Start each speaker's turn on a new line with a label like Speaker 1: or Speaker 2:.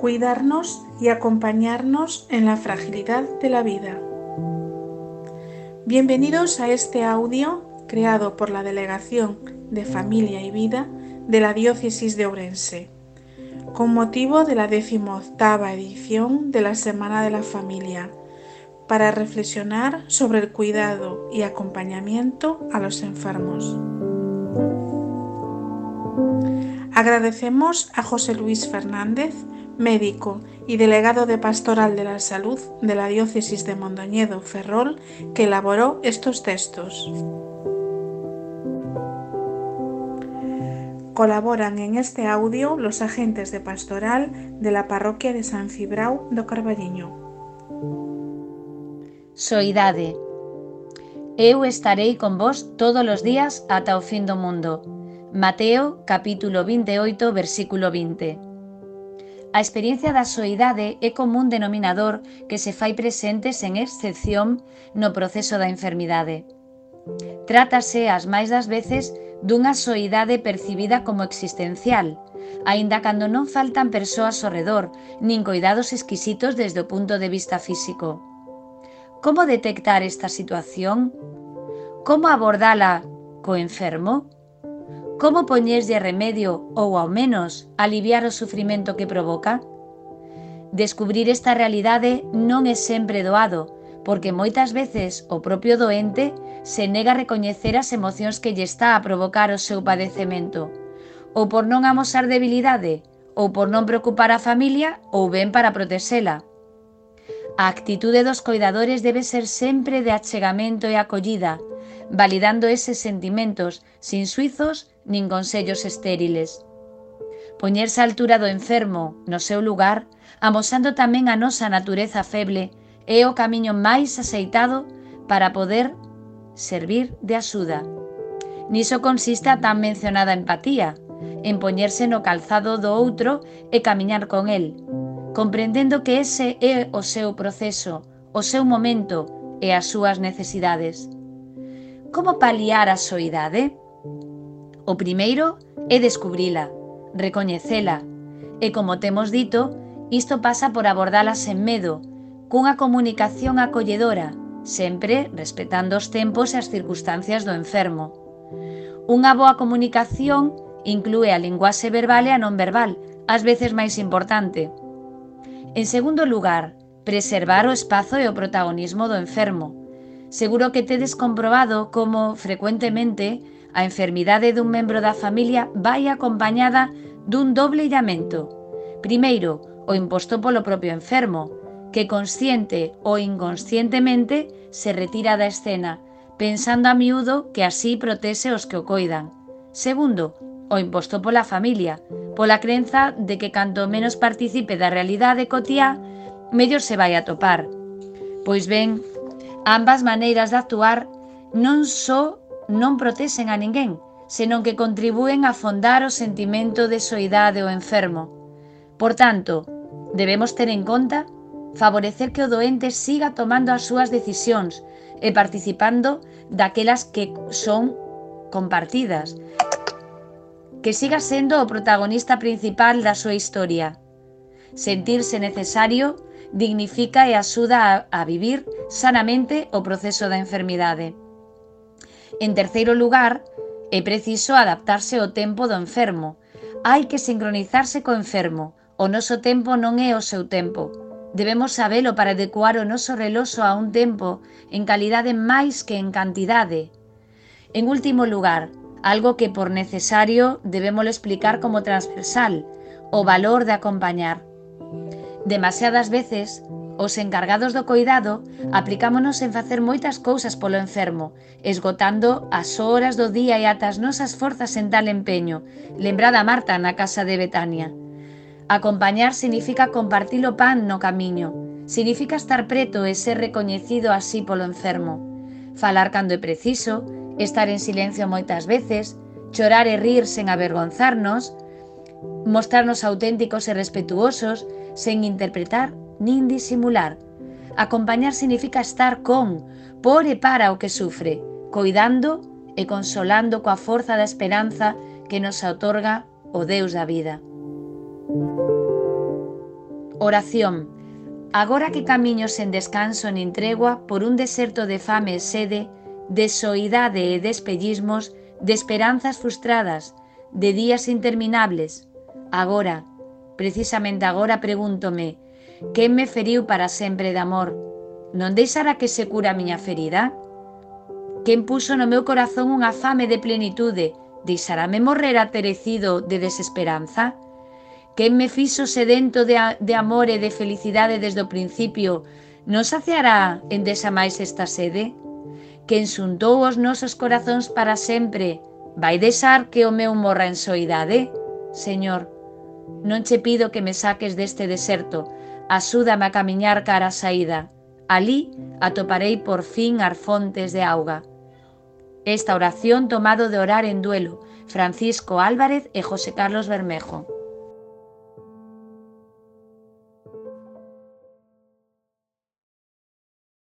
Speaker 1: cuidarnos y acompañarnos en la fragilidad de la vida. Bienvenidos a este audio creado por la Delegación de Familia y Vida de la Diócesis de Ourense, con motivo de la decimoctava edición de la Semana de la Familia, para reflexionar sobre el cuidado y acompañamiento a los enfermos. Agradecemos a José Luis Fernández, médico y delegado de Pastoral de la Salud de la Diócesis de Mondoñedo Ferrol, que elaboró estos textos. Colaboran en este audio los agentes de pastoral de la parroquia de San Cibrao do Carballiño.
Speaker 2: Soidade. Eu estarei con vos todos os días ata o fin do mundo. Mateo capítulo 28 versículo 20. A experiencia da soidade é común denominador que se fai presente sen excepción no proceso da enfermidade. Trátase as máis das veces dunha soidade percibida como existencial, aínda cando non faltan persoas ao redor, nin coidados exquisitos desde o punto de vista físico. Como detectar esta situación? Como abordala co enfermo? Como poñerlle remedio ou, ao menos, aliviar o sufrimento que provoca? Descubrir esta realidade non é sempre doado, porque moitas veces o propio doente se nega a recoñecer as emocións que lle está a provocar o seu padecemento, ou por non amosar debilidade, ou por non preocupar a familia, ou ben para protexela. A actitude dos coidadores debe ser sempre de achegamento e acollida, validando eses sentimentos sin suizos nin consellos estériles. Poñerse á altura do enfermo, no seu lugar, amosando tamén a nosa natureza feble, é o camiño máis aceitado para poder servir de axuda. Niso consiste a tan mencionada empatía, en poñerse no calzado do outro e camiñar con el, comprendendo que ese é o seu proceso, o seu momento e as súas necesidades. Como paliar a soidade? O primeiro é descubrila, recoñecela, e como temos dito, isto pasa por abordala sen medo, cunha comunicación acolledora, sempre respetando os tempos e as circunstancias do enfermo. Unha boa comunicación inclúe a linguaxe verbal e a non verbal, ás veces máis importante. En segundo lugar, preservar o espazo e o protagonismo do enfermo. Seguro que tedes comprobado como frecuentemente a enfermidade dun membro da familia vai acompañada dun doble illamento. Primeiro, o imposto polo propio enfermo, que consciente ou inconscientemente se retira da escena, pensando a miúdo que así protese os que o coidan. Segundo, o imposto pola familia, pola crenza de que canto menos participe da realidade cotía, mellor se vai a topar. Pois ben, Ambas maneiras de actuar non só non protexen a ninguén, senón que contribúen a fondar o sentimento de soidade ao enfermo. Por tanto, debemos ter en conta favorecer que o doente siga tomando as súas decisións e participando daquelas que son compartidas, que siga sendo o protagonista principal da súa historia. Sentirse necesario dignifica e axuda a, a vivir sanamente o proceso da enfermidade. En terceiro lugar, é preciso adaptarse ao tempo do enfermo. Hai que sincronizarse co enfermo. O noso tempo non é o seu tempo. Debemos sabelo para adecuar o noso reloxo a un tempo en calidade máis que en cantidade. En último lugar, algo que por necesario debemos explicar como transversal, o valor de acompañar. Demasiadas veces, os encargados do coidado, aplicámonos en facer moitas cousas polo enfermo, esgotando as horas do día e ata as nosas forzas en tal empeño, lembrada Marta na casa de Betania. Acompañar significa compartir o pan no camiño, significa estar preto e ser recoñecido así polo enfermo. Falar cando é preciso, estar en silencio moitas veces, chorar e rir sen avergonzarnos, mostrarnos auténticos e respetuosos sen interpretar nin disimular. Acompañar significa estar con, por e para o que sufre, coidando e consolando coa forza da esperanza que nos otorga o Deus da vida. Oración. Agora que camiño sen descanso nin tregua por un deserto de fame e sede, de soidade e despellismos, de esperanzas frustradas, de días interminables, Agora, precisamente agora pregúntome, quen me feriu para sempre de amor? Non deixará que se cura a miña ferida? Quen puso no meu corazón unha fame de plenitude? Deixarame morrer aterecido de desesperanza? Quen me fixo sedento de, de amor e de felicidade desde o principio? Non saciará en desa máis esta sede? Quen xuntou os nosos corazóns para sempre? Vai deixar que o meu morra en soidade? Señor, Non che pido que me saques deste deserto, asúdame a camiñar cara a saída. Alí atoparei por fin as fontes de auga. Esta oración tomado de orar en duelo, Francisco Álvarez e José Carlos Bermejo.